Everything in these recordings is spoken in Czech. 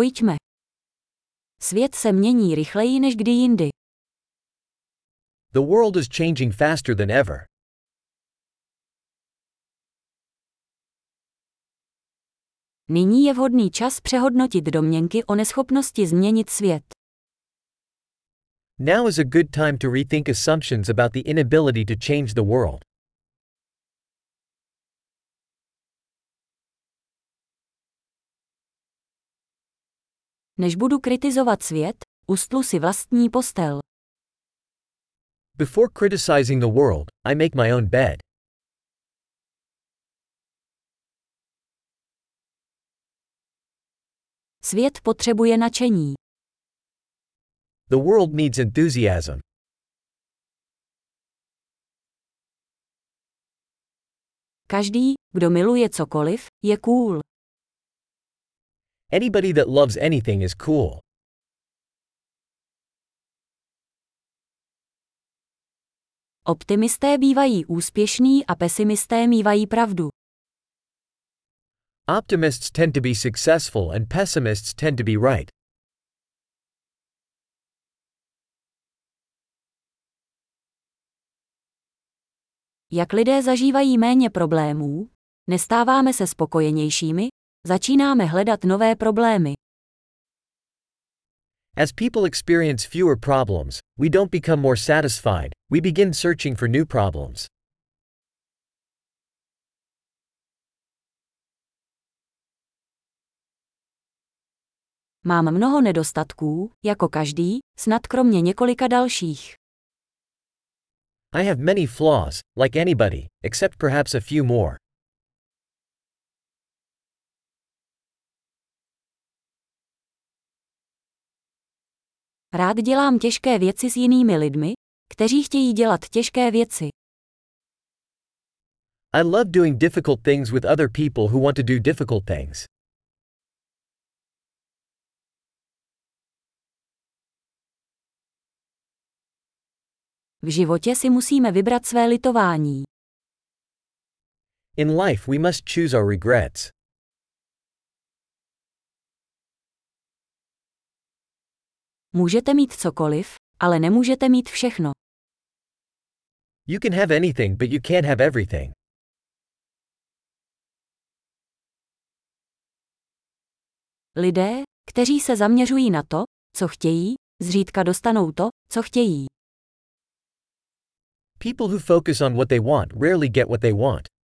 Pojďme. Svět se mění rychleji než kdy jindy. The world is changing faster than ever. Nyní je vhodný čas přehodnotit domněnky o neschopnosti změnit svět. Now is a good time to rethink assumptions about the inability to change the world. Než budu kritizovat svět, ustlu si vlastní postel. Before criticizing the world, I make my own bed. Svět potřebuje nadšení. The world needs enthusiasm. Každý, kdo miluje cokoliv, je cool. Anybody that loves anything is cool. Optimisté bývají úspěšní a pesimisté mívají pravdu. Optimists tend to be successful and pessimists tend to be right. Jak lidé zažívají méně problémů, nestáváme se spokojenějšími, začínáme hledat nové problémy. As people experience fewer problems, we don't become more satisfied, we begin searching for new problems. Mám mnoho nedostatků, jako každý, snad kromě několika dalších. I have many flaws, like anybody, except perhaps a few more. Rád dělám těžké věci s jinými lidmi, kteří chtějí dělat těžké věci. I love doing difficult things with other people who want to do difficult things. V životě si musíme vybrat své litování. In life, we must choose our regrets. Můžete mít cokoliv, ale nemůžete mít všechno. You can have anything, but you can't have everything. Lidé, kteří se zaměřují na to, co chtějí, zřídka dostanou to, co chtějí. People who focus on what they want rarely get what they want.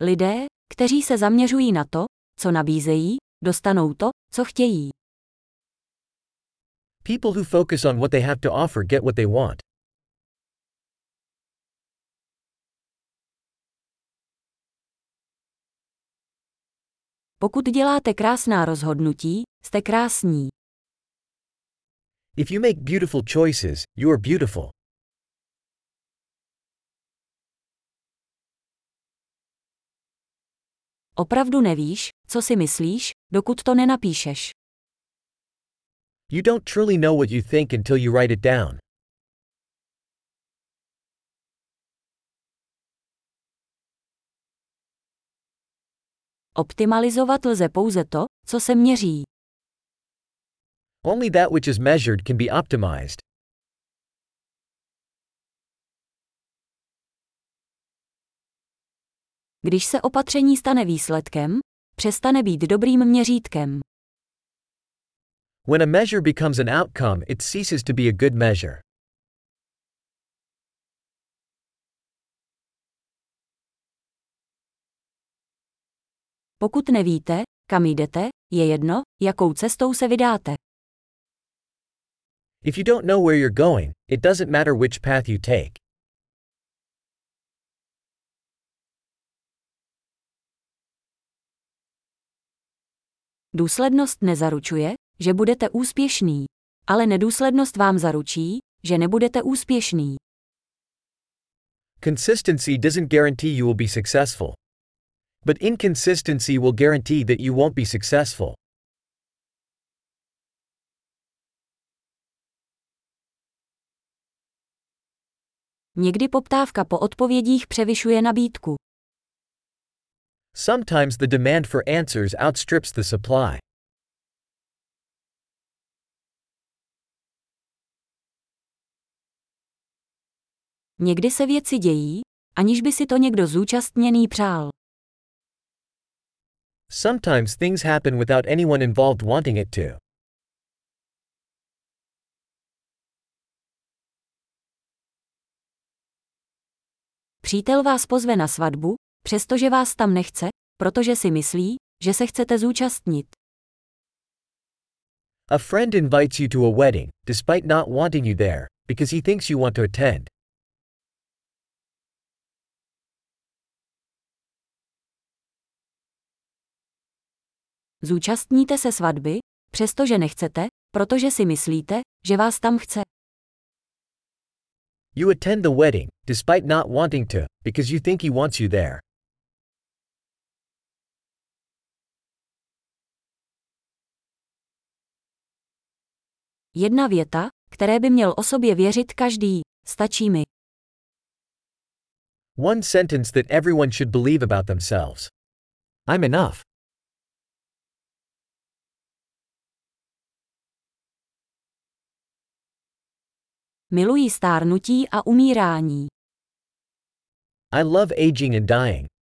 Lidé, kteří se zaměřují na to, co nabízejí, dostanou to, co chtějí. People who focus on what they have to offer get what they want. Pokud děláte krásná rozhodnutí, jste krásní. If you make beautiful choices, you are beautiful. Opravdu nevíš, co si myslíš, dokud to nenapíšeš. You don't truly know what you think until you write it down. Optimalizovat lze pouze to, co se měří. Only that which is measured can be optimized. Když se opatření stane výsledkem, přestane být dobrým měřítkem. When a measure becomes an outcome, it ceases to be a good measure. Pokud nevíte, kam jdete, je jedno, jakou cestou se vydáte. If you don't know where you're going, it doesn't matter which path you take. Důslednost nezaručuje, že budete úspěšný, ale nedůslednost vám zaručí, že nebudete úspěšný. Consistency doesn't guarantee you will be successful. But inconsistency will guarantee that you won't be successful. Někdy poptávka po odpovědích převyšuje nabídku. Sometimes the demand for answers outstrips the supply. Někdy se věci dějí, aniž by si to někdo zúčastněný přál. Sometimes things happen without anyone involved wanting it to. Přítel vás pozve na svatbu, přestože vás tam nechce, protože si myslí, že se chcete zúčastnit. A friend invites you to a wedding, despite not wanting you there, because he thinks you want to attend. Zúčastníte se svatby, přestože nechcete, protože si myslíte, že vás tam chce. You attend the wedding, despite not wanting to, because you think he wants you there. Jedna věta, které by měl o sobě věřit každý, stačí mi. One sentence that everyone should believe about themselves. I'm enough. Miluji stárnutí a umírání. I love aging and dying.